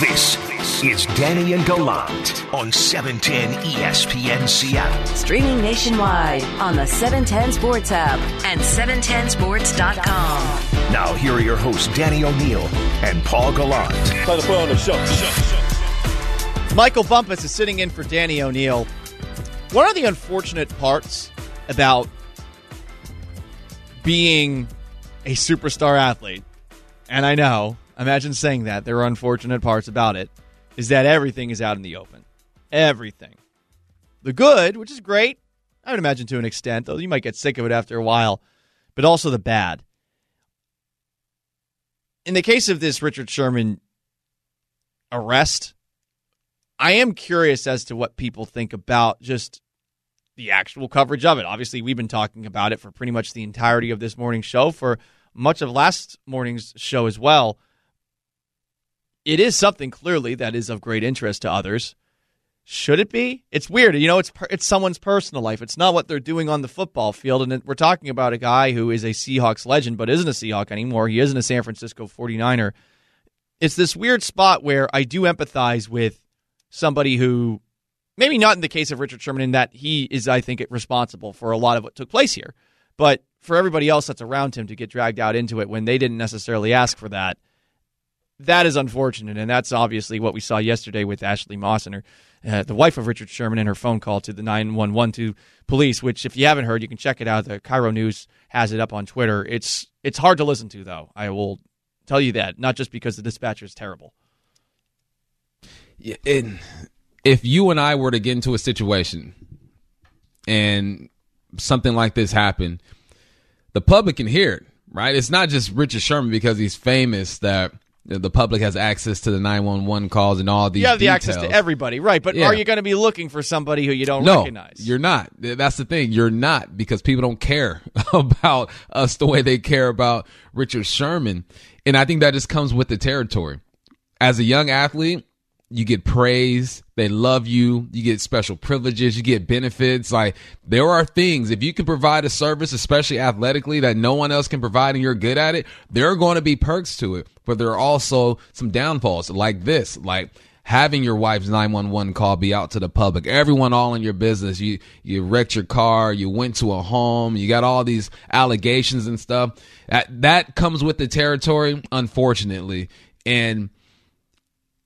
This is Danny and Gallant on 710 ESPN Seattle. Streaming nationwide on the 710 Sports app and 710sports.com. Now, here are your hosts, Danny O'Neill and Paul Gallant. Time to put on the show. Michael Bumpus is sitting in for Danny O'Neill. One of the unfortunate parts about being a superstar athlete, and I know, imagine saying that, there are unfortunate parts about it, is that everything is out in the open. Everything. The good, which is great, I would imagine to an extent, though you might get sick of it after a while, but also the bad. In the case of this Richard Sherman arrest, I am curious as to what people think about just the actual coverage of it. Obviously, we've been talking about it for pretty much the entirety of this morning's show, for much of last morning's show as well. It is something clearly that is of great interest to others. Should it be? It's weird. You know, it's it's someone's personal life. It's not what they're doing on the football field. And we're talking about a guy who is a Seahawks legend, but isn't a Seahawk anymore. He isn't a San Francisco 49er. It's this weird spot where I do empathize with somebody who maybe not in the case of Richard Sherman in that he is, I think, responsible for a lot of what took place here. But for everybody else that's around him to get dragged out into it when they didn't necessarily ask for that, that is unfortunate. And that's obviously what we saw yesterday with Ashley Moss and her, uh, the wife of Richard Sherman, and her phone call to the nine one one two police, which, if you haven't heard, you can check it out. The KIRO News has it up on Twitter. It's, it's hard to listen to, though. I will tell you that, not just because the dispatcher is terrible. Yeah, and if you and I were to get into a situation and something like this happened, the public can hear it, right? It's not just Richard Sherman because he's famous that the public has access to the 911 calls and all these You have the details. access to everybody, right? But Yeah. are you going to be looking for somebody who you don't no, recognize? you're not. That's the thing. You're not because people don't care about us the way they care about Richard Sherman. And I think that just comes with the territory. As a young athlete, you get praise. They love you. You get special privileges. You get benefits. Like there are things, if you can provide a service, especially athletically, that no one else can provide and you're good at it, there are going to be perks to it. But there are also some downfalls like this, like having your wife's 911 call be out to the public everyone all in your business you you wrecked your car you went to a home you got all these allegations and stuff that that comes with the territory unfortunately and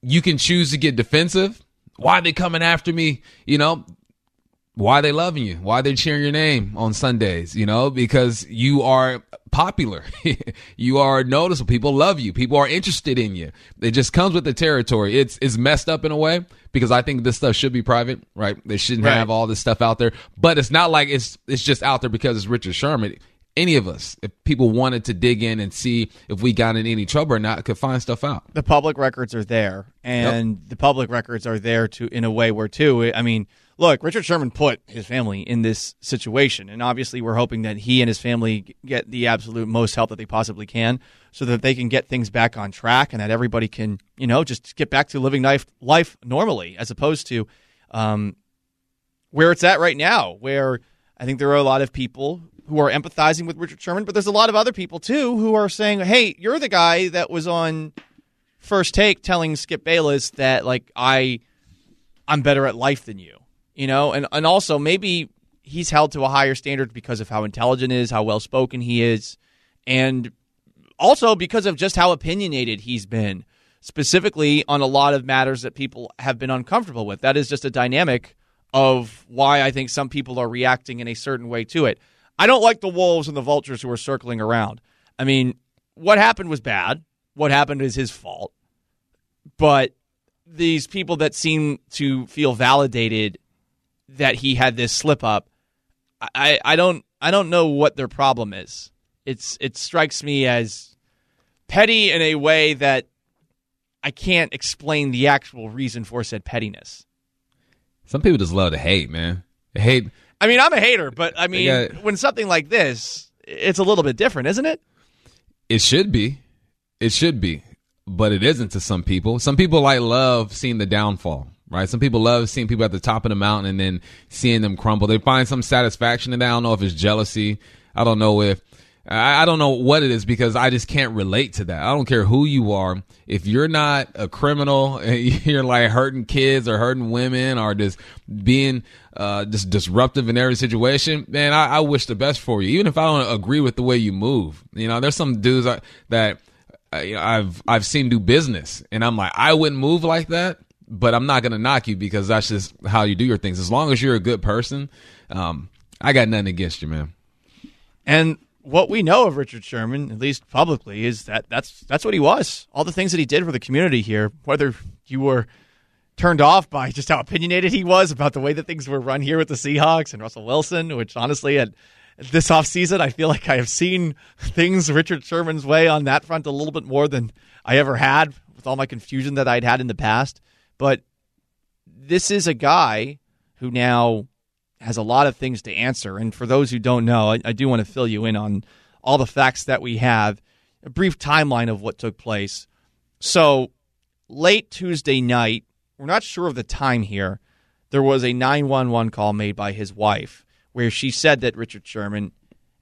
you can choose to get defensive. Why are they coming after me? You know why are they loving you? Why are they cheering your name on sundays? You know because you are popular. You are noticeable. People love you. People are interested in you. It just comes with the territory. It's it's messed up in a way because i think this stuff should be private right? They shouldn't Right. have all this stuff out there. But it's not like it's it's just out there because it's richard sherman any of us if people wanted to dig in and see if we got in any trouble or not could find stuff out the public records are there, and the public records are there to in a way where too. I mean, look, Richard Sherman put his family in this situation, and obviously we're hoping that he and his family get the absolute most help that they possibly can, so that they can get things back on track, and that everybody can, you know, just get back to living life life normally, as opposed to um, where it's at right now, where I think there are a lot of people who are empathizing with Richard Sherman, but there's a lot of other people too who are saying, "Hey, you're the guy that was on first take telling Skip Bayless that like I I'm better at life than you." You know, and and also maybe he's held to a higher standard because of how intelligent he is, how well spoken he is, and also because of just how opinionated he's been, specifically on a lot of matters that people have been uncomfortable with. That is just a dynamic of why I think some people are reacting in a certain way to it. I don't like the wolves and the vultures who are circling around. I mean, what happened was bad. What happened is his fault. But these people that seem to feel validated that he had this slip up, I, I don't I don't know what their problem is. It's it strikes me as petty in a way that I can't explain the actual reason for said pettiness. some people just love to hate man hate I mean, I'm a hater, but I mean, when something like this, it's a little bit different, isn't it? It should be. It should be. But it isn't to some people. Some people like love seeing the downfall, right? Some people love seeing people at the top of the mountain and then seeing them crumble. They find some satisfaction in that. I don't know if it's jealousy. I don't know if I, I don't know what it is because I just can't relate to that. I don't care who you are. If you're not a criminal, you're like hurting kids or hurting women or just being uh, just disruptive in every situation, man, I, I wish the best for you. Even if I don't agree with the way you move, you know, there's some dudes that I've I've seen do business, and I'm like, I wouldn't move like that, but I'm not gonna knock you because that's just how you do your things. As long as you're a good person, um, I got nothing against you, man. And what we know of Richard Sherman, at least publicly, is that that's that's what he was. All the things that he did for the community here, whether you were turned off by just how opinionated he was about the way that things were run here with the Seahawks and Russell Wilson, which honestly at this offseason, I feel like I have seen things Richard Sherman's way on that front a little bit more than I ever had with all my confusion that I'd had in the past. But this is a guy who now has a lot of things to answer. And for those who don't know, I, I do want to fill you in on all the facts that we have, a brief timeline of what took place. So, late Tuesday night, we're not sure of the time here, there was a 911 call made by his wife where she said that Richard Sherman,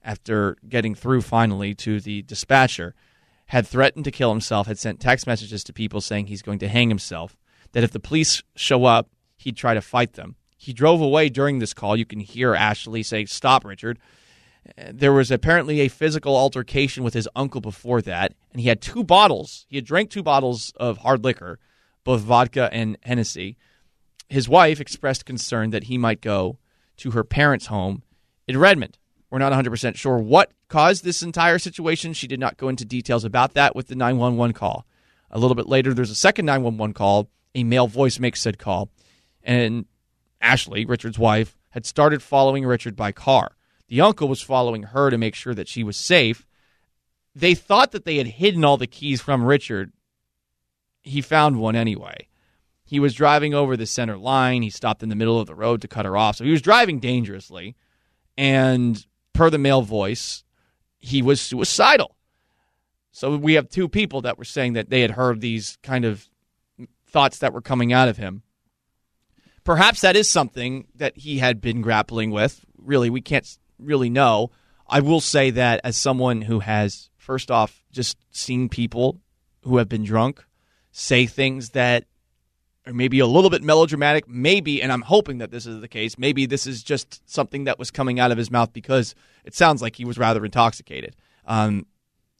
after getting through finally to the dispatcher, had threatened to kill himself, had sent text messages to people saying he's going to hang himself, that if the police show up, he'd try to fight them. He drove away during this call. You can hear Ashley say, Stop, Richard. There was apparently a physical altercation with his uncle before that, and he had two bottles. He had drank two bottles of hard liquor, both vodka and Hennessy. His wife expressed concern that he might go to her parents' home in Redmond. We're not 100% sure what caused this entire situation. She did not go into details about that with the 911 call. A little bit later, there's a second 911 call. A male voice makes said call. And Ashley, Richard's wife, had started following Richard by car. The uncle was following her to make sure that she was safe. They thought that they had hidden all the keys from Richard. He found one anyway. He was driving over the center line. He stopped in the middle of the road to cut her off. So he was driving dangerously. And per the male voice, he was suicidal. So we have two people that were saying that they had heard these kind of thoughts that were coming out of him perhaps that is something that he had been grappling with. Really, we can't really know. I will say that as someone who has, first off, just seen people who have been drunk say things that are maybe a little bit melodramatic, maybe, and I'm hoping that this is the case, maybe this is just something that was coming out of his mouth because it sounds like he was rather intoxicated. Um,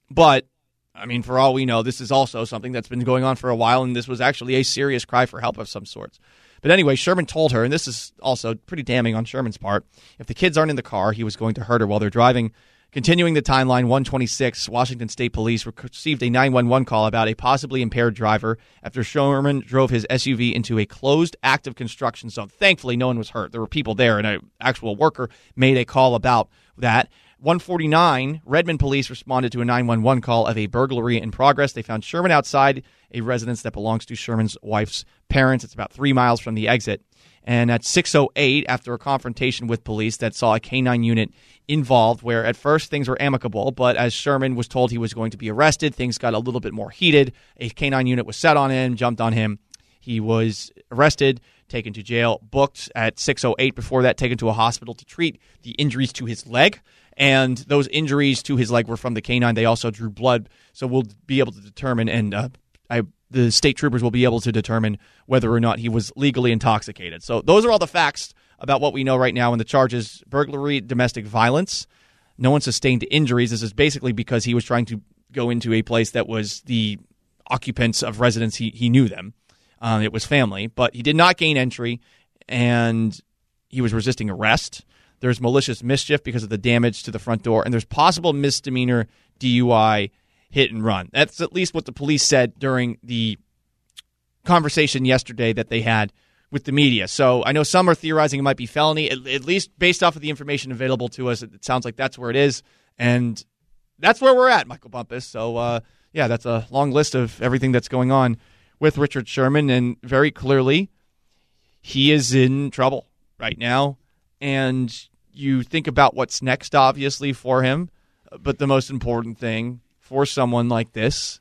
but I mean, for all we know, this is also something that's been going on for a while, and this was actually a serious cry for help of some sorts. But anyway, Sherman told her, and this is also pretty damning on Sherman's part, if the kids aren't in the car, he was going to hurt her while they're driving. Continuing the timeline, 126, Washington State Police received a 911 call about a possibly impaired driver after Sherman drove his SUV into a closed active construction zone. Thankfully, no one was hurt. There were people there, and an actual worker made a call about that. 149, Redmond police responded to a 911 call of a burglary in progress. They found Sherman outside a residence that belongs to Sherman's wife's parents. It's about three miles from the exit. And at 6:08, after a confrontation with police that saw a canine unit involved, where at first things were amicable, but as Sherman was told he was going to be arrested, things got a little bit more heated. A canine unit was set on him, jumped on him. He was arrested, taken to jail, booked at 6:08. Before that, taken to a hospital to treat the injuries to his leg and those injuries to his leg were from the canine. They also drew blood, so we'll be able to determine, and uh, the state troopers will be able to determine whether or not he was legally intoxicated. So those are all the facts about what we know right now. And the charges: burglary, domestic violence. No one sustained injuries. This is basically because he was trying to go into a place that was the occupants of residence. He he knew them. Um, it was family, but he did not gain entry, and he was resisting arrest. There's malicious mischief because of the damage to the front door, and there's possible misdemeanor DUI hit and run. That's at least what the police said during the conversation yesterday that they had with the media. So I know some are theorizing it might be felony, at, at least based off of the information available to us. It, it, sounds like that's where it is, and that's where we're at, Michael Bumpus. So uh, yeah, that's a long list of everything that's going on with Richard Sherman, and very clearly, he is in trouble right now and you think about what's next, obviously, for him. But the most important thing for someone like this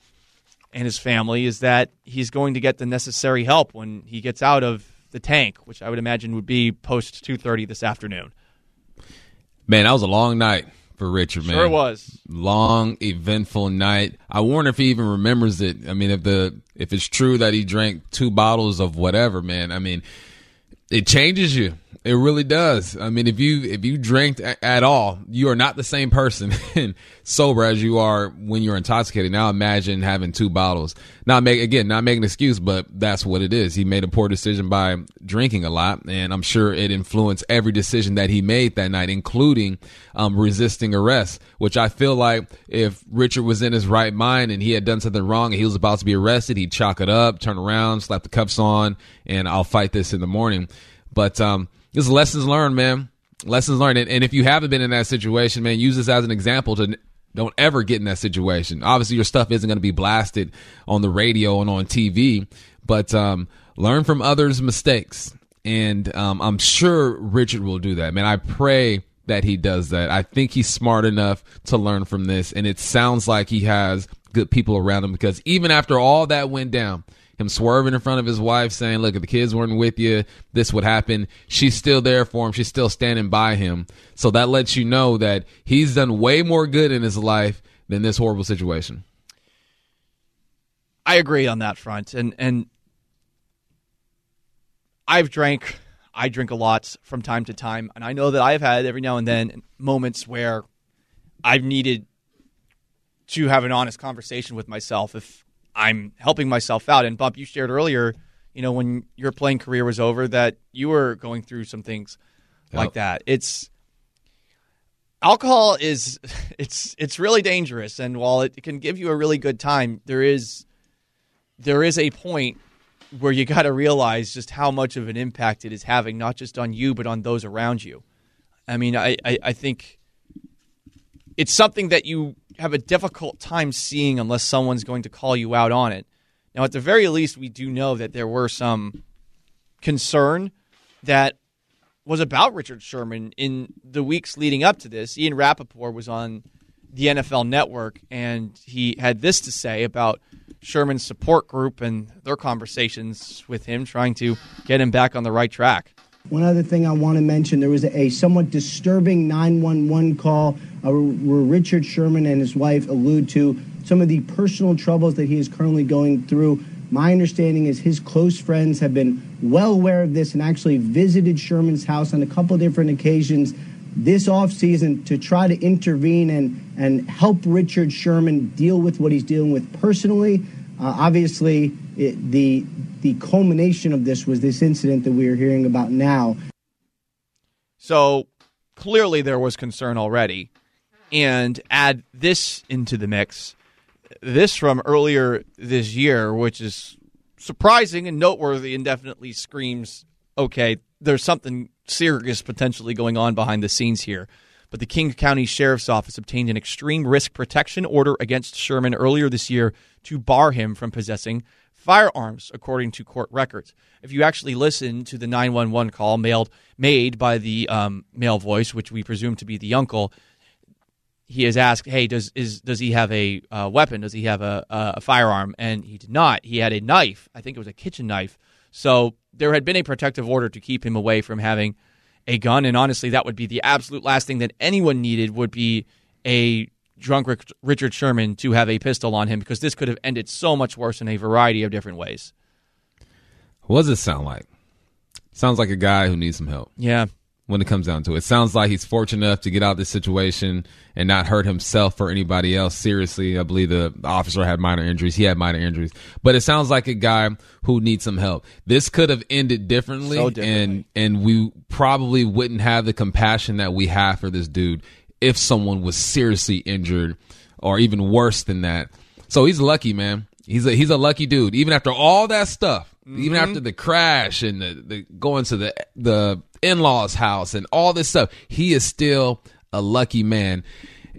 and his family is that he's going to get the necessary help when he gets out of the tank, which I would imagine would be post two thirty this afternoon. Man, that was a long night for Richard, man. Sure it was. Long, eventful night. I wonder if he even remembers it. I mean, if the if it's true that he drank two bottles of whatever, man. I mean, it changes you. It really does. I mean, if you if you drank at all, you are not the same person sober as you are when you're intoxicated. Now imagine having two bottles. Not make again, not making an excuse, but that's what it is. He made a poor decision by drinking a lot, and I'm sure it influenced every decision that he made that night, including um, resisting arrest. Which I feel like if Richard was in his right mind and he had done something wrong and he was about to be arrested, he'd chalk it up, turn around, slap the cuffs on, and I'll fight this in the morning. But um, this is lessons learned, man. Lessons learned. And, and if you haven't been in that situation, man, use this as an example to don't ever get in that situation. Obviously, your stuff isn't going to be blasted on the radio and on TV, but um, learn from others' mistakes. And um, I'm sure Richard will do that, man. I pray that he does that. I think he's smart enough to learn from this, and it sounds like he has good people around him because even after all that went down, him swerving in front of his wife, saying, "Look, if the kids weren't with you, this would happen." She's still there for him. She's still standing by him. So that lets you know that he's done way more good in his life than this horrible situation. I agree on that front, and and I've drank. I drink a lot from time to time, and I know that I've had every now and then moments where I've needed to have an honest conversation with myself if I'm helping myself out. And Bump, you shared earlier, you know, when your playing career was over, that you were going through some things yep. like that. It's alcohol is it's it's really dangerous, and while it can give you a really good time, there is there is a point where you got to realize just how much of an impact it is having, not just on you but on those around you. I mean, I, I, I think it's something that you have a difficult time seeing unless someone's going to call you out on it. Now, at the very least, we do know that there were some concern that was about Richard Sherman in the weeks leading up to this. Ian Rapoport was on the NFL Network, and he had this to say about Sherman's support group and their conversations with him, trying to get him back on the right track. One other thing I want to mention there was a, somewhat disturbing 911 call uh, where Richard Sherman and his wife allude to some of the personal troubles that he is currently going through. My understanding is his close friends have been well aware of this and actually visited Sherman's house on a couple different occasions this offseason to try to intervene and, and help Richard Sherman deal with what he's dealing with personally. Uh, obviously, it, the the culmination of this was this incident that we are hearing about now. So clearly there was concern already. And add this into the mix. This from earlier this year, which is surprising and noteworthy and definitely screams okay, there's something serious potentially going on behind the scenes here. But the King County Sheriff's Office obtained an extreme risk protection order against Sherman earlier this year to bar him from possessing firearms, according to court records. If you actually listen to the 911 call mailed made by the um, male voice, which we presume to be the uncle, he is asked, "Hey, does is does he have a uh, weapon? Does he have a, a firearm?" And he did not. He had a knife. I think it was a kitchen knife. So there had been a protective order to keep him away from having a gun. And honestly, that would be the absolute last thing that anyone needed. Would be a drunk Richard Sherman to have a pistol on him because this could have ended so much worse in a variety of different ways. What does it sound like? Sounds like a guy who needs some help. Yeah. When it comes down to it, it sounds like he's fortunate enough to get out of this situation and not hurt himself or anybody else seriously. I believe the officer had minor injuries. He had minor injuries, but it sounds like a guy who needs some help. This could have ended differently, so differently. and and we probably wouldn't have the compassion that we have for this dude if someone was seriously injured or even worse than that. So he's lucky, man. He's a he's a lucky dude. Even after all that stuff, mm-hmm. even after the crash and the, the going to the the in laws house and all this stuff, he is still a lucky man,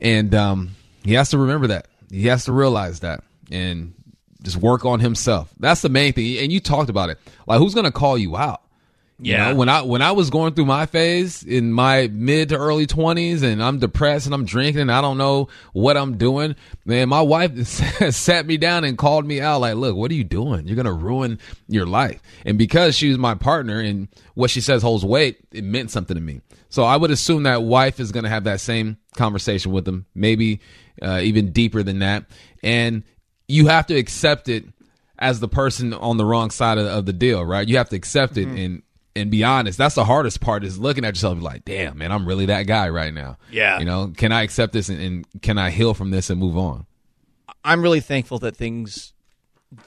and um, he has to remember that. He has to realize that and just work on himself. That's the main thing. And you talked about it. Like, who's going to call you out? You Yeah. know, when I when I was going through my phase in my mid to early twenties, and I'm depressed and I'm drinking, and I don't know what I'm doing. Man, my wife sat me down and called me out, like, "Look, what are you doing? You're gonna ruin your life." And because she was my partner, and what she says holds weight, it meant something to me. So I would assume that wife is gonna have that same conversation with him, maybe uh, even deeper than that. And you have to accept it as the person on the wrong side of, of the deal, right? You have to accept it and and be honest. That's the hardest part is looking at yourself and be like, damn, man, I'm really that guy right now. Yeah. You know, can I accept this and, and can I heal from this and move on? I'm really thankful that things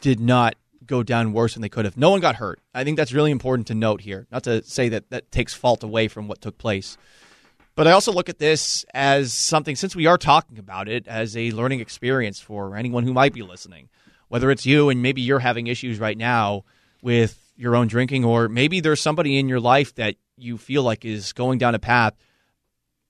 did not go down worse than they could have. No one got hurt. I think that's really important to note here. Not to say that that takes fault away from what took place. But I also look at this as something, since we are talking about it, as a learning experience for anyone who might be listening. Whether it's you and maybe you're having issues right now with your own drinking, or maybe there's somebody in your life that you feel like is going down a path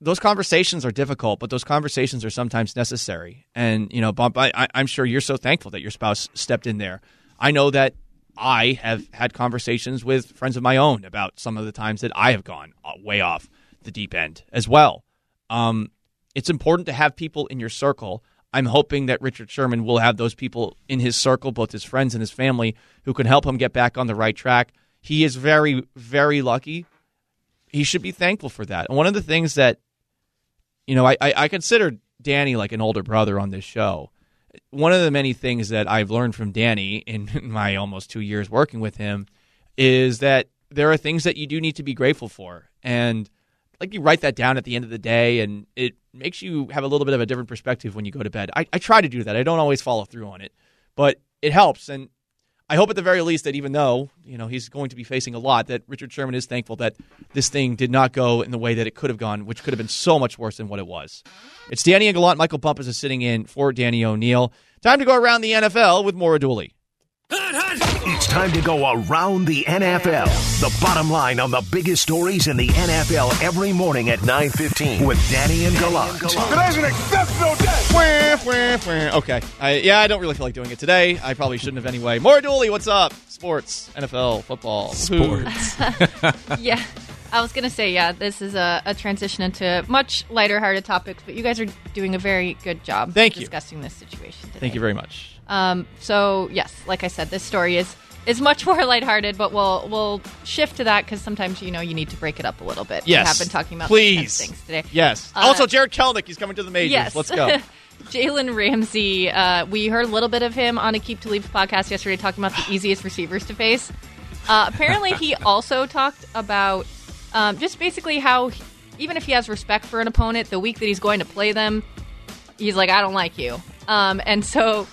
those conversations are difficult, but those conversations are sometimes necessary. And you know, I, I'm sure you're so thankful that your spouse stepped in there. I know that I have had conversations with friends of my own about some of the times that I have gone uh, way off the deep end as well. Um, it's important to have people in your circle. I'm hoping that Richard Sherman will have those people in his circle, both his friends and his family, who can help him get back on the right track. He is very, very lucky. He should be thankful for that. And one of the things that you know, I, I, I consider Danny like an older brother on this show. One of the many things that I've learned from Danny in my almost two years working with him is that there are things that you do need to be grateful for. And like you write that down at the end of the day, and it makes you have a little bit of a different perspective when you go to bed. I, I try to do that. I don't always follow through on it, but it helps. And I hope at the very least that even though you know he's going to be facing a lot, that Richard Sherman is thankful that this thing did not go in the way that it could have gone, which could have been so much worse than what it was. It's Danny and Gallant. Michael Bumpus is sitting in for Danny O'Neill. Time to go around the NFL with Maura Dooley. It's time to go around the NFL. The bottom line on the biggest stories in the NFL every morning at 9:15 with Danny and Gallant. Today's an exceptional day. Wah, wah, wah. Okay. I, yeah, I don't really feel like doing it today. I probably shouldn't have anyway. Maura Dooley, what's up? Sports, NFL, football, Sports. Yeah. I was going to say, yeah, this is a, a transition into much lighter hearted topics, but you guys are doing a very good job Thank you. discussing this situation today. Thank you very much. Um, so, yes, like I said, this story is is much more lighthearted, but we'll we'll shift to that because sometimes you know you need to break it up a little bit. Yes. we have been talking about Please. things today. Yes. Uh, also, Jarred Kelenic, he's coming to the majors. Yes. Let's go. Jalen Ramsey, uh, we heard a little bit of him on a Keep to Leave podcast yesterday talking about the easiest receivers to face. Uh, apparently, he also talked about um, just basically how, he- even if he has respect for an opponent, the week that he's going to play them, he's like, I don't like you. Um, and so,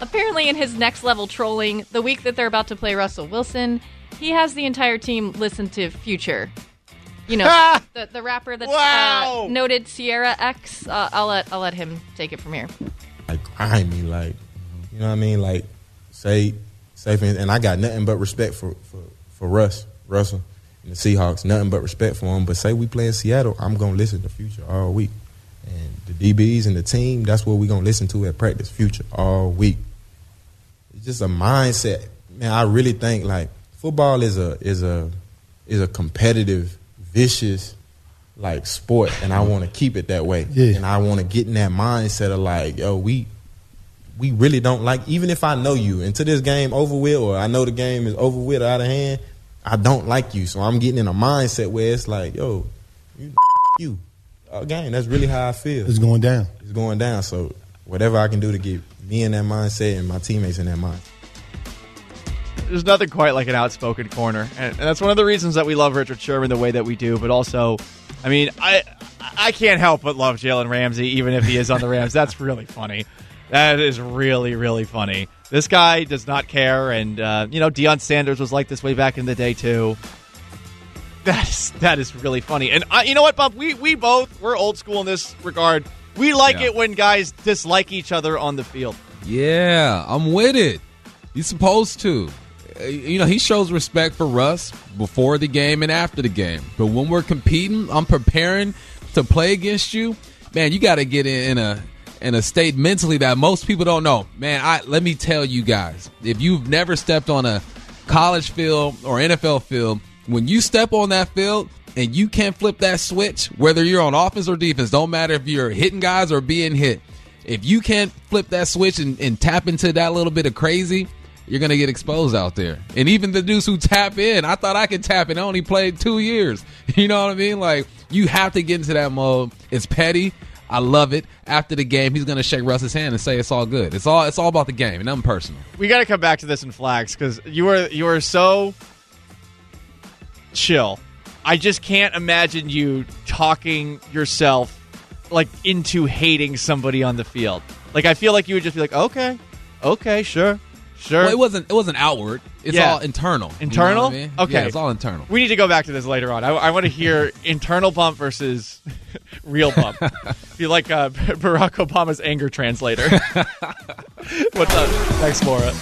apparently, in his next level trolling, the week that they're about to play Russell Wilson, he has the entire team listen to Future. You know, the, the rapper that's Wow. uh, noted Ciara X. Uh, I'll let I'll let him take it from here. like grimy, like you know what I mean, like say say for, and I got nothing but respect for for for Russ Russell and the Seahawks, nothing but respect for him. But say we play in Seattle, I'm gonna listen to Future all week, and the DBs and the team, that's what we're gonna listen to at practice, Future all week. It's just a mindset, man. I really think like football is a is a is a competitive, vicious like sport, and I want to keep it that way. Yeah. And I want to get in that mindset of like, yo, we we really don't like. Even if I know you, until this game over with, or I know the game is over with or out of hand, I don't like you. So I'm getting in a mindset where it's like, yo, you, you. Uh, Again, that's really how I feel. It's going down. It's going down. So whatever I can do to get me in that mindset and my teammates in that mind. There's nothing quite like an outspoken corner, and, and that's one of the reasons that we love Richard Sherman the way that we do. But also, I mean, I I can't help but love Jalen Ramsey, even if he is on the Rams. That's really funny. That is really really funny. This guy does not care, and uh, you know, Deion Sanders was like this way back in the day too. That is that is really funny, and I, you know what, Bump? We we both we're old school in this regard. We like Yeah. it when guys dislike each other on the field. Yeah, I'm with it. He's supposed to. Uh, You know, he shows respect for Russ before the game and after the game. But when we're competing, I'm preparing to play against you. Man, you got to get in a in a state mentally that most people don't know. Man, I let me tell you guys, if you've never stepped on a college field or NFL field, When you step on that field and you can't flip that switch, whether you're on offense or defense, don't matter if you're hitting guys or being hit. If you can't flip that switch and, and tap into that little bit of crazy, you're gonna get exposed out there. And even the dudes who tap in, I thought I could tap in. I only played two years. You know what I mean? Like you have to get into that mode. It's petty. I love it. After the game, he's gonna shake Russ's hand and say it's all good. It's all it's all about the game and nothing personal. We got to come back to this in flags because you were you were so chill. I just can't imagine you talking yourself like into hating somebody on the field. Like I feel like you would just be like, okay, okay, sure, sure. Well, it wasn't it wasn't outward. It's Yeah. all internal. You know Internal? what I mean? Okay. Yeah, it's all internal. we need to go back to this later on. I, I want to hear internal bump versus real bump. Be like uh, Barack Obama's anger translator. What's up? Thanks, Laura.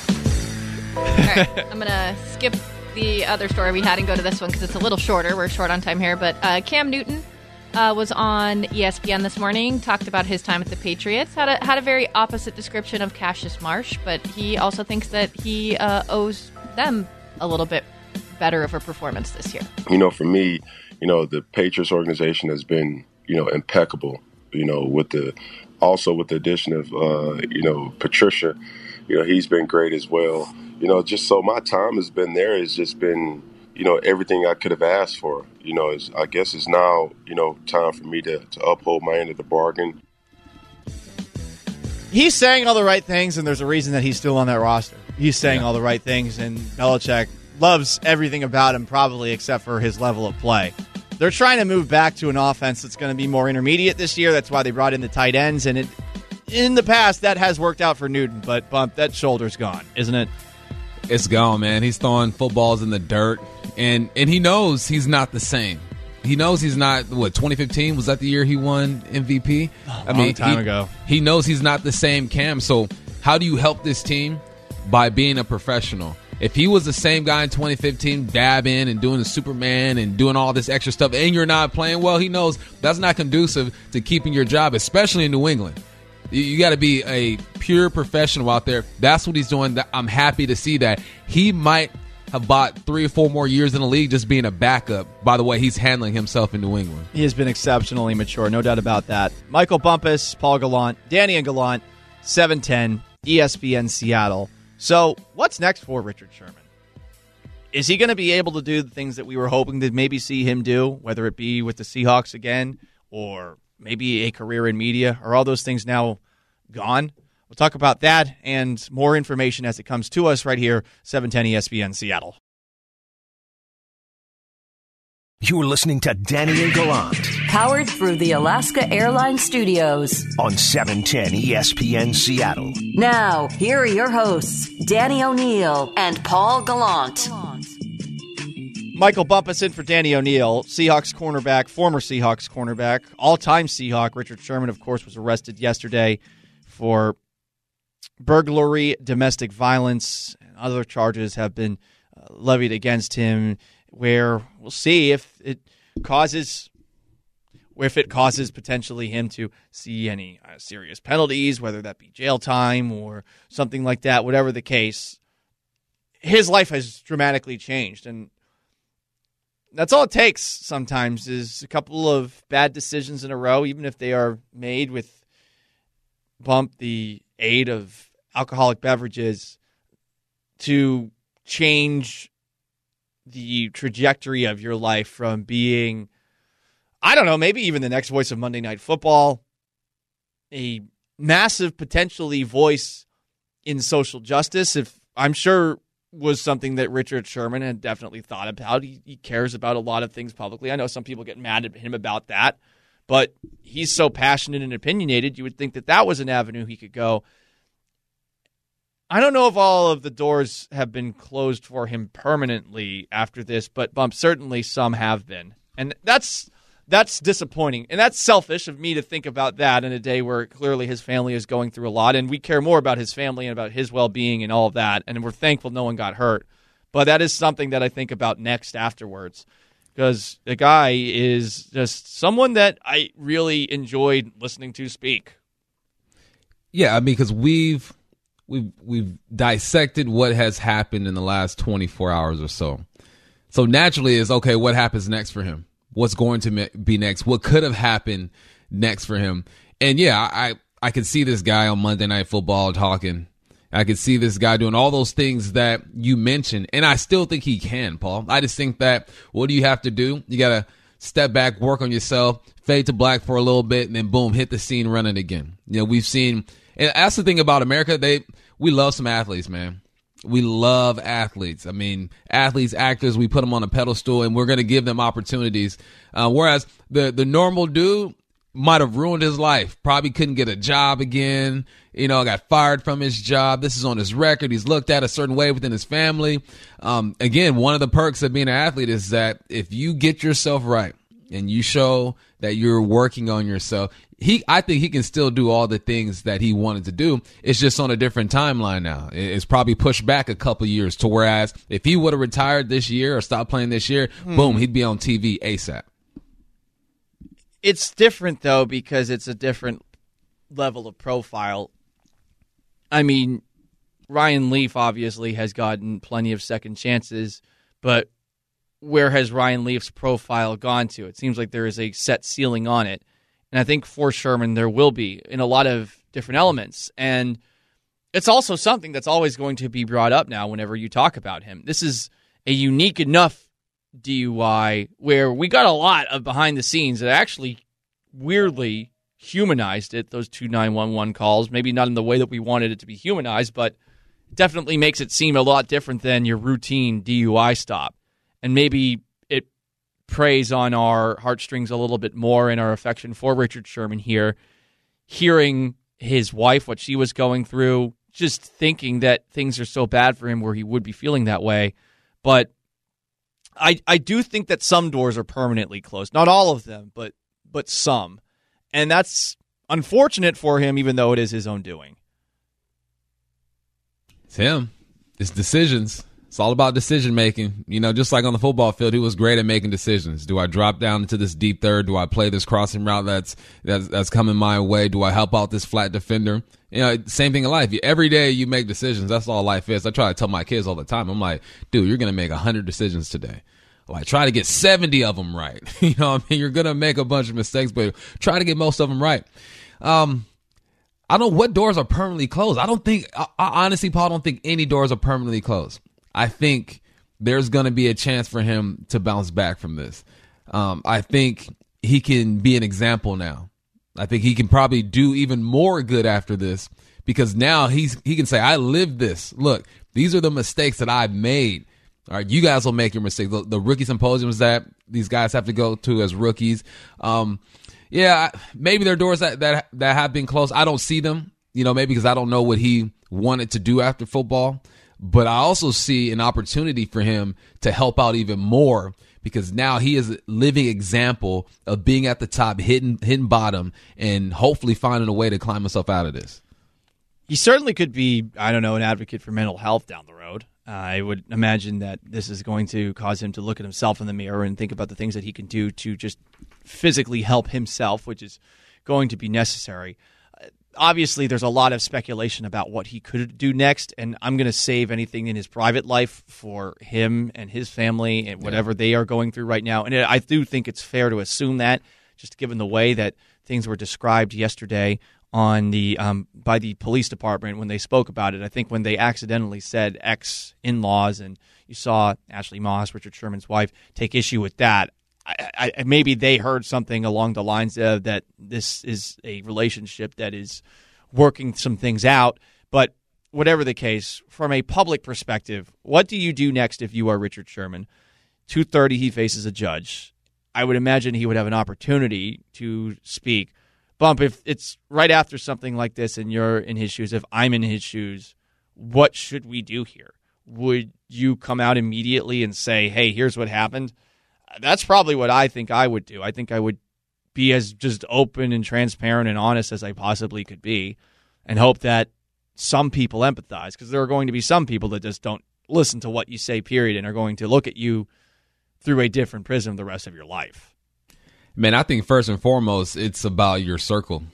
All right, I'm gonna skip the other story we had and go to this one because it's a little shorter. We're short on time here, but uh, Cam Newton uh, was on ESPN this morning, talked about his time at the Patriots, had a had a very opposite description of Cassius Marsh, but he also thinks that he uh, owes them a little bit better of a performance this year. you know, for me, you know, the Patriots organization has been, you know, impeccable. You know, with the also with the addition of, uh, you know, Patricia, you know, he's been great as well. You know, just so my time has been there has just been, you know, everything I could have asked for. You know, is I guess it's now, you know, time for me to, to uphold my end of the bargain. He's saying all the right things, and there's a reason that he's still on that roster. He's saying all the right things, and Belichick loves everything about him, probably except for his level of play. They're trying to move back to an offense that's going to be more intermediate this year. That's why they brought in the tight ends, and it, in the past that has worked out for Newton. But bump that shoulder's gone, isn't it? It's gone, man. He's throwing footballs in the dirt, and and he knows he's not the same. He knows he's not. What 2015 was that the year he won MVP? I long time he, ago. He knows he's not the same Cam. So how do you help this team by being a professional? If he was the same guy in 2015, dabbing and doing the Superman and doing all this extra stuff, and you're not playing well, he knows that's not conducive to keeping your job, especially in New England. You, you got to be a pure professional out there. That's what he's doing. I'm happy to see that. He might have bought three or four more years in the league just being a backup by the way he's handling himself in New England. He has been exceptionally mature, no doubt about that. Michael Bumpus, Paul Gallant, Danny and Gallant, 710, ESPN Seattle. So, what's next for Richard Sherman? Is he going to be able to do the things that we were hoping to maybe see him do, whether it be with the Seahawks again or maybe a career in media? Are all those things now gone? We'll talk about that and more information as it comes to us right here, 710 ESPN Seattle. You're listening to Danny and Gallant Powered through the Alaska Airlines Studios. on E 710 ESPN Seattle. Now, here are your hosts, Danny O'Neill and Paul Gallant. Michael Bumpus in for Danny O'Neill, Seahawks cornerback, former Seahawks cornerback, all-time Seahawk. Richard Sherman, of course, was arrested yesterday for burglary, domestic violence, and other charges have been uh, levied against him. Where we'll see if it causes, if it causes potentially him to see any uh, serious penalties, whether that be jail time or something like that. Whatever the case, his life has dramatically changed, and that's all it takes sometimes is a couple of bad decisions in a row, even if they are made with bump the aid of alcoholic beverages to change the trajectory of your life from being I don't know, maybe even the next voice of Monday Night Football, a massive potentially voice in social justice. If I'm sure was something that Richard Sherman had definitely thought about. He, he cares about a lot of things publicly. I know some people get mad at him about that, but he's so passionate and opinionated, you would think that that was an avenue he could go. I don't know if all of the doors have been closed for him permanently after this, but bump certainly some have been. And that's that's disappointing. And that's selfish of me to think about that in a day where clearly his family is going through a lot and we care more about his family and about his well-being and all of that and we're thankful no one got hurt. But that is something that I think about next afterwards because the guy is just someone that I really enjoyed listening to speak. Yeah, I mean, because we've we've we've dissected what has happened in the last 24 hours or so. So naturally, is okay. What happens next for him? What's going to be next? What could have happened next for him? And yeah, I I could see this guy on Monday Night Football talking. I could see this guy doing all those things that you mentioned, and I still think he can, Paul. I just think that what do you have to do? You got to step back, work on yourself, fade to black for a little bit, and then boom, hit the scene running again. You know, we've seen, and that's the thing about America. They we love some athletes, man. We love athletes. I mean, athletes, actors. We put them on a pedestal, and we're going to give them opportunities. Uh, whereas the the normal dude might have ruined his life. Probably couldn't get a job again. You know, got fired from his job. This is on his record. He's looked at a certain way within his family. Um, again, one of the perks of being an athlete is that if you get yourself right and you show that you're working on yourself, he I think he can still do all the things that he wanted to do. It's just on a different timeline now. It's probably pushed back a couple years to whereas if he would have retired this year or stopped playing this year, hmm. boom, he'd be on TV ASAP. It's different though because it's a different level of profile. I mean, Ryan Leaf obviously has gotten plenty of second chances, but where has Ryan Leaf's profile gone to? It seems like there is a set ceiling on it. And I think for Sherman, there will be in a lot of different elements. And it's also something that's always going to be brought up now whenever you talk about him. This is a unique enough DUI where we got a lot of behind the scenes that actually weirdly humanized it, those two 911 calls. Maybe not in the way that we wanted it to be humanized, but definitely makes it seem a lot different than your routine DUI stop. And maybe preys on our heartstrings a little bit more and our affection for Richard Sherman here. Hearing his wife, what she was going through, just thinking that things are so bad for him where he would be feeling that way. But I I do think that some doors are permanently closed. Not all of them, but but some. And that's unfortunate for him, even though it is his own doing. It's him. It's decisions. It's all about decision making. You know, just like on the football field, he was great at making decisions. Do I drop down into this deep third? Do I play this crossing route that's that's that's coming my way? Do I help out this flat defender? You know, same thing in life. Every day you make decisions. That's all life is. I try to tell my kids all the time. I'm like, dude, you're gonna make hundred decisions today. Like, try to get seventy of them right. you know, what I mean, you're gonna make a bunch of mistakes, but try to get most of them right. Um, I don't know what doors are permanently closed. I don't think, I, I honestly, Paul, I don't think any doors are permanently closed. I think there's going to be a chance for him to bounce back from this. Um, I think he can be an example now. I think he can probably do even more good after this because now he's he can say, "I lived this. Look, these are the mistakes that I've made." All right, you guys will make your mistakes. The, the rookie symposiums that these guys have to go to as rookies. Um, yeah, maybe there are doors that, that that have been closed. I don't see them. You know, maybe because I don't know what he wanted to do after football. But I also see an opportunity for him to help out even more because now he is a living example of being at the top, hitting hitting bottom, and hopefully finding a way to climb himself out of this. He certainly could be, I don't know, an advocate for mental health down the road. Uh, I would imagine that this is going to cause him to look at himself in the mirror and think about the things that he can do to just physically help himself, which is going to be necessary obviously there's a lot of speculation about what he could do next and i'm going to save anything in his private life for him and his family and whatever yeah. they are going through right now and i do think it's fair to assume that just given the way that things were described yesterday on the um, by the police department when they spoke about it i think when they accidentally said ex in-laws and you saw ashley moss richard sherman's wife take issue with that I, I, maybe they heard something along the lines of that this is a relationship that is working some things out. But whatever the case, from a public perspective, what do you do next if you are Richard Sherman? Two thirty, he faces a judge. I would imagine he would have an opportunity to speak. Bump, if it's right after something like this and you're in his shoes, if I'm in his shoes, what should we do here? Would you come out immediately and say, hey, here's what happened? That's probably what I think I would do. I think I would be as just open and transparent and honest as I possibly could be and hope that some people empathize because there are going to be some people that just don't listen to what you say, period, and are going to look at you through a different prism the rest of your life. Man, I think first and foremost, it's about your circle.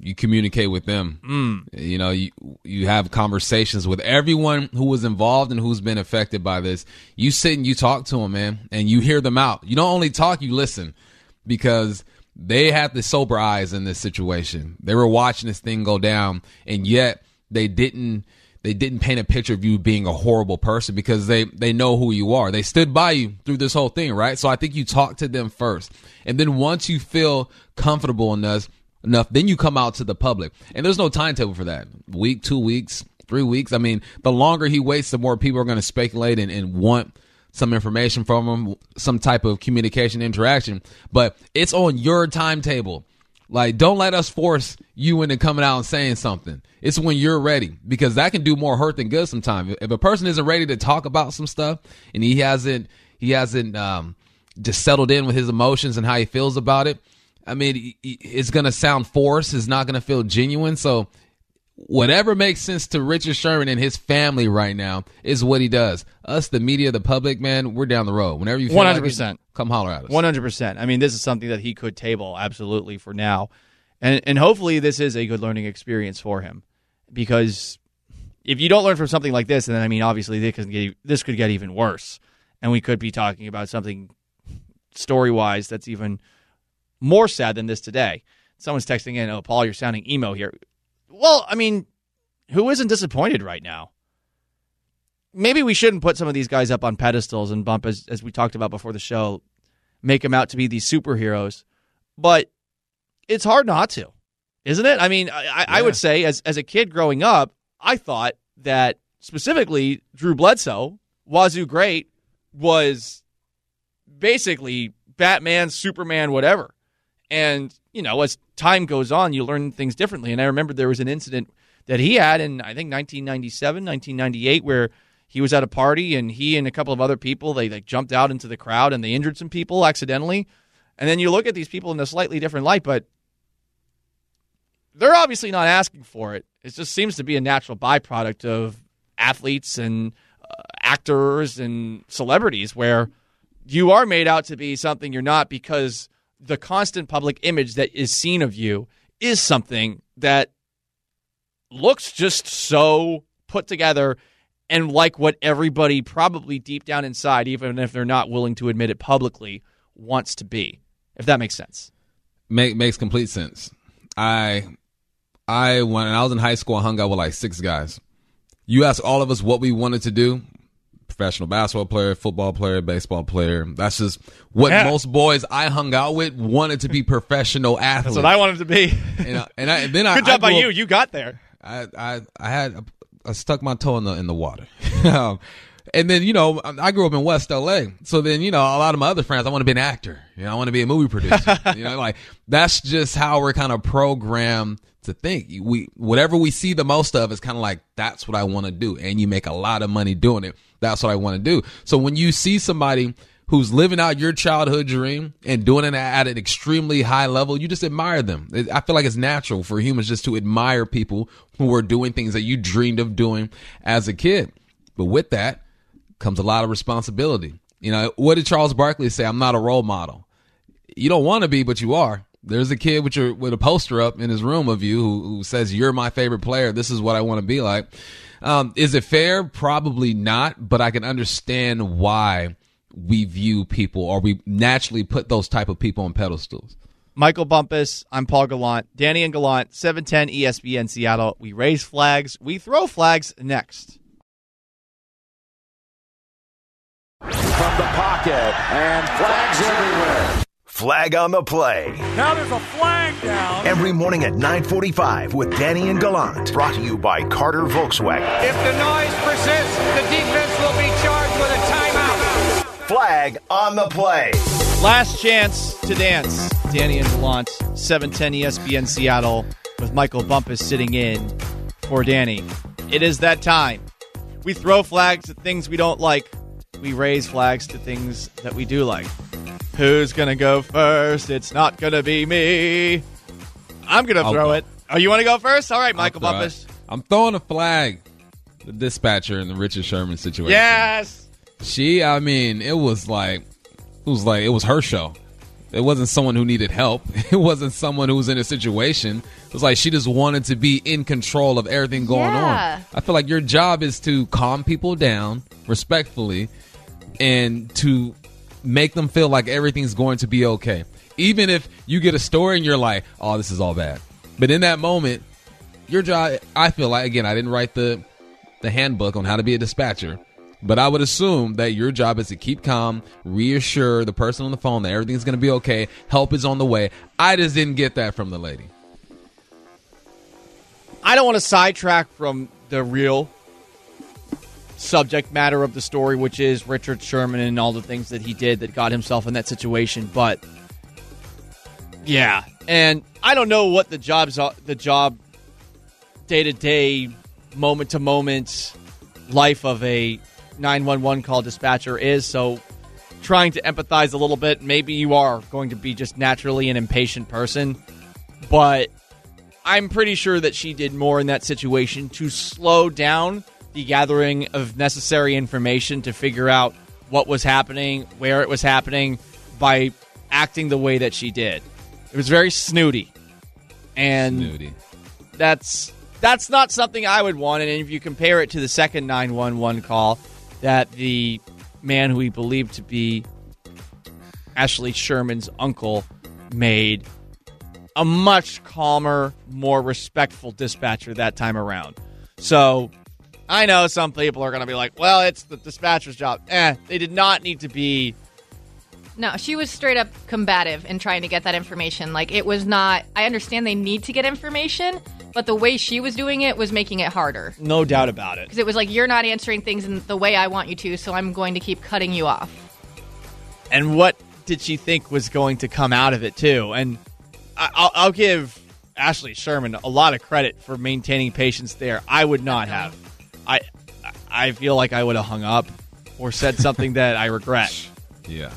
You communicate with them. Mm. You know, you you have conversations with everyone who was involved and who's been affected by this. You sit and you talk to them, man, and you hear them out. You don't only talk, you listen, because they had the sober eyes in this situation. They were watching this thing go down, and yet they didn't they didn't paint a picture of you being a horrible person because they they know who you are. They stood by you through this whole thing, right? So I think you talk to them first. And then once you feel comfortable in enough enough, then you come out to the public. And there's no timetable for that. Week, 2 weeks, 3 weeks. I mean, the longer he waits, the more people are going to speculate and, and want some information from him, some type of communication interaction. But it's on your timetable. Like, don't let us force you into coming out and saying something. It's when you're ready because that can do more hurt than good sometimes. If a person isn't ready to talk about some stuff and he hasn't, he hasn't, um, just settled in with his emotions and how he feels about it. I mean, it's going to sound forced. It's not going to feel genuine. So whatever makes sense to Richard Sherman and his family right now is what he does. Us, the media, the public, man, we're down the road. Whenever you feel 100%. Like it, come holler at us. 100%. I mean, this is something that he could table absolutely for now. And and hopefully this is a good learning experience for him because if you don't learn from something like this, then I mean, obviously this could get, this could get even worse. And we could be talking about something story wise that's even more sad than this today. Someone's texting in, "Oh, Paul, you're sounding emo here." Well, I mean, who isn't disappointed right now? Maybe we shouldn't put some of these guys up on pedestals and bump, as as we talked about before the show, make them out to be these superheroes. But it's hard not to, isn't it? I mean, I, yeah. I would say as as a kid growing up, I thought that specifically Drew Bledsoe, Wazzu Great, was basically Batman, Superman, whatever. And, you know, as time goes on, you learn things differently. And I remember there was an incident that he had in, I think, 1997, 1998, where he was at a party and he and a couple of other people, they like jumped out into the crowd and they injured some people accidentally. And then you look at these people in a slightly different light, but they're obviously not asking for it. It just seems to be a natural byproduct of athletes and uh, actors and celebrities where you are made out to be something you're not because the constant public image that is seen of you is something that looks just so put together and like what everybody probably deep down inside, even if they're not willing to admit it publicly, wants to be. If that makes sense. Make, makes complete sense. I I when I was in high school, I hung out with like six guys. You asked all of us what we wanted to do professional basketball player, football player, baseball player. That's just what yeah. most boys I hung out with wanted to be professional athletes. That's what I wanted to be. and, I, and, I, and then good I, job I by you. You got there. I I, I had I stuck my toe in the in the water. um, and then you know I grew up in West LA, so then you know a lot of my other friends I want to be an actor. You know I want to be a movie producer. you know like that's just how we're kind of programmed to think. We whatever we see the most of is kind of like that's what I want to do, and you make a lot of money doing it. That's what I want to do. So when you see somebody who's living out your childhood dream and doing it at an extremely high level, you just admire them. I feel like it's natural for humans just to admire people who are doing things that you dreamed of doing as a kid. But with that comes a lot of responsibility. You know, what did Charles Barkley say? I'm not a role model. You don't want to be, but you are. There's a kid with your with a poster up in his room of you who, who says you're my favorite player. This is what I want to be like. Um, is it fair? Probably not, but I can understand why we view people or we naturally put those type of people on pedestals. Michael Bumpus, I'm Paul Gallant, Danny and Gallant, 710 ESPN Seattle. We raise flags, we throw flags next. From the pocket, and flags everywhere. Flag on the play. Now there's a flag down. Every morning at 945 with Danny and Gallant. Brought to you by Carter Volkswagen. If the noise persists, the defense will be charged with a timeout. Flag on the play. Last chance to dance. Danny and Gallant, 710 ESPN Seattle, with Michael Bumpus sitting in for Danny. It is that time. We throw flags at things we don't like. We raise flags to things that we do like. Who's gonna go first? It's not gonna be me. I'm gonna I'll throw go. it. Oh, you want to go first? All right, Michael Bumpus. I'm throwing a flag. The dispatcher in the Richard Sherman situation. Yes. She, I mean, it was like, it was like, it was her show. It wasn't someone who needed help. It wasn't someone who was in a situation. It was like she just wanted to be in control of everything going Yeah. on. I feel like your job is to calm people down respectfully and to make them feel like everything's going to be okay. Even if you get a story and you're like, "Oh, this is all bad." But in that moment, your job I feel like again, I didn't write the the handbook on how to be a dispatcher. But I would assume that your job is to keep calm, reassure the person on the phone that everything's going to be okay, help is on the way. I just didn't get that from the lady. I don't want to sidetrack from the real subject matter of the story, which is Richard Sherman and all the things that he did that got himself in that situation. But yeah, and I don't know what the jobs the job day to day, moment to moment life of a 911 call dispatcher is. So trying to empathize a little bit, maybe you are going to be just naturally an impatient person, but I'm pretty sure that she did more in that situation to slow down the gathering of necessary information to figure out what was happening, where it was happening, by acting the way that she did. It was very snooty. And Snooty. that's that's not something I would want. And if you compare it to the second 911 call that the man who he believed to be Ashley Sherman's uncle made, a much calmer, more respectful dispatcher that time around. So I know some people are going to be like, well, it's the dispatcher's job. Eh, they did not need to be. No, she was straight up combative in trying to get that information. Like it was not. I understand they need to get information, but the way she was doing it was making it harder. No doubt about it. Because it was like you're not answering things in the way I want you to, so I'm going to keep cutting you off. and what did she think was going to come out of it too? And I- I'll, I'll give Ashley Sherman a lot of credit for maintaining patience there. I would not have. I I feel like I would have hung up or said something that I regret. Yeah.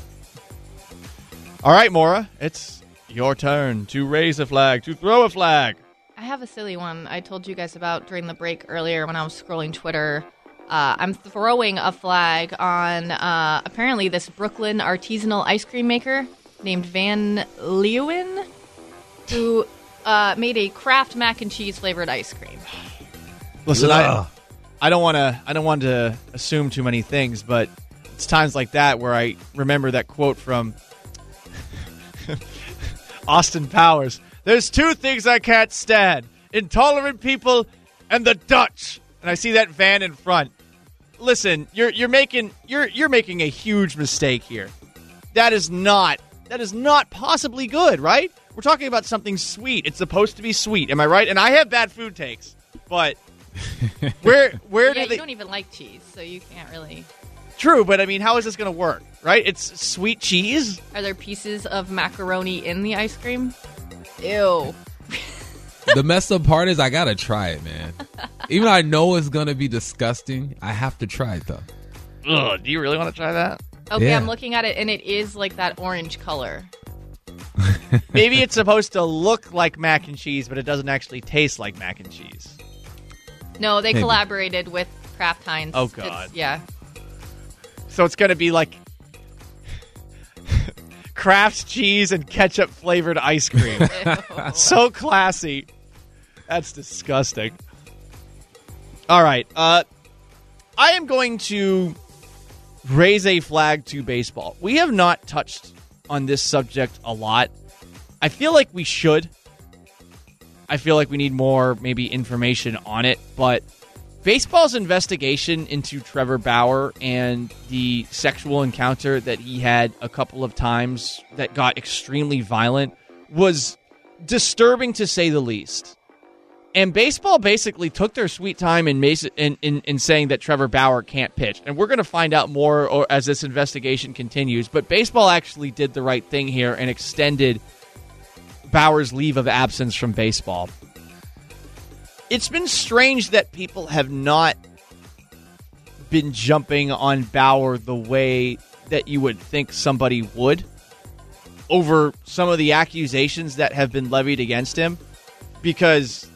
All right, Maura, it's your turn to raise a flag, to throw a flag. I have a silly one I told you guys about during the break earlier when I was scrolling Twitter. Uh, I'm throwing a flag on uh, apparently this Brooklyn artisanal ice cream maker named Van Leeuwen, who uh, made a Kraft mac and cheese flavored ice cream. Listen, I, I don't want to I don't want to assume too many things, but it's times like that where I remember that quote from Austin Powers. There's two things I can't stand: intolerant people and the Dutch. And I see that van in front. Listen, you're you're making you're you're making a huge mistake here. That is not that is not possibly good, right? We're talking about something sweet. It's supposed to be sweet. Am I right? And I have bad food takes, but where where yeah, do you they don't even like cheese, so you can't really. True, but I mean, how is this going to work? Right? It's sweet cheese. Are there pieces of macaroni in the ice cream? Ew. the messed up part is I gotta try it, man. Even though I know it's gonna be disgusting, I have to try it though. Ugh, do you really want to try that? Okay, Yeah. I'm looking at it, and it is like that orange color. Maybe it's supposed to look like mac and cheese, but it doesn't actually taste like mac and cheese. No, they Maybe. collaborated with Kraft Heinz. Oh, It's- God. yeah. So it's going to be like Kraft cheese and ketchup flavored ice cream. so classy. That's disgusting. All right. Uh, I am going to raise a flag to baseball. We have not touched on this subject a lot. I feel like we should. I feel like we need more, maybe, information on it. But baseball's investigation into Trevor Bauer and the sexual encounter that he had a couple of times that got extremely violent was disturbing to say the least. And baseball basically took their sweet time in, in, in, in saying that Trevor Bauer can't pitch. And we're going to find out more as this investigation continues. But baseball actually did the right thing here and extended Bauer's leave of absence from baseball. It's been strange that people have not been jumping on Bauer the way that you would think somebody would over some of the accusations that have been levied against him because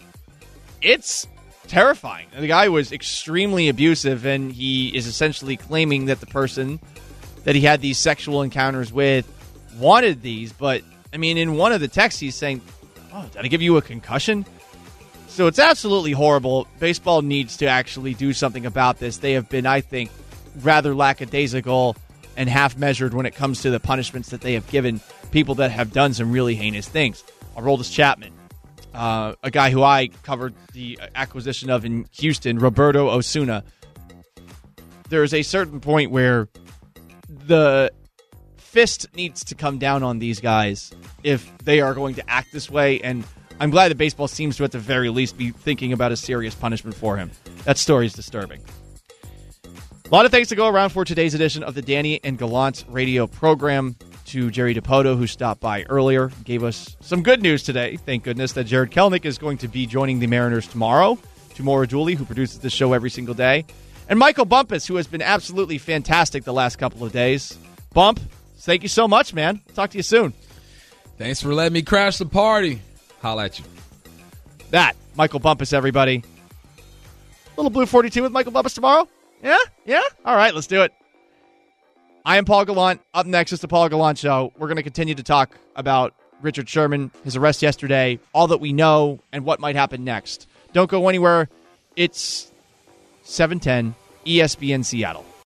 it's terrifying. The guy was extremely abusive, and he is essentially claiming that the person that he had these sexual encounters with wanted these, but I mean, in one of the texts, he's saying, "Oh, did I give you a concussion?" So it's absolutely horrible. Baseball needs to actually do something about this. They have been, I think, rather lackadaisical and half measured when it comes to the punishments that they have given people that have done some really heinous things. Aroldis Chapman, uh, a guy who I covered the acquisition of in Houston, Roberto Osuna. There's a certain point where the fist needs to come down on these guys if they are going to act this way. And I'm glad that baseball seems to, at the very least, be thinking about a serious punishment for him. That story is disturbing. A lot of thanks to go around for today's edition of the Danny and Gallant radio program. To Jerry Dipoto, who stopped by earlier, gave us some good news today. Thank goodness that Jarred Kelenic is going to be joining the Mariners tomorrow. To Maura Dooley, who produces the show every single day. And Michael Bumpus, who has been absolutely fantastic the last couple of days. Bump, thank you so much, man. Talk to you soon. Thanks for letting me crash the party. Holla at you. That, Michael Bumpus, everybody. Little Blue 42 with Michael Bumpus tomorrow? Yeah? Yeah? All right, let's do it. I am Paul Gallant. Up next is the Paul Gallant Show. We're going to continue to talk about Richard Sherman, his arrest yesterday, all that we know, and what might happen next. Don't go anywhere. It's 710 ESPN Seattle.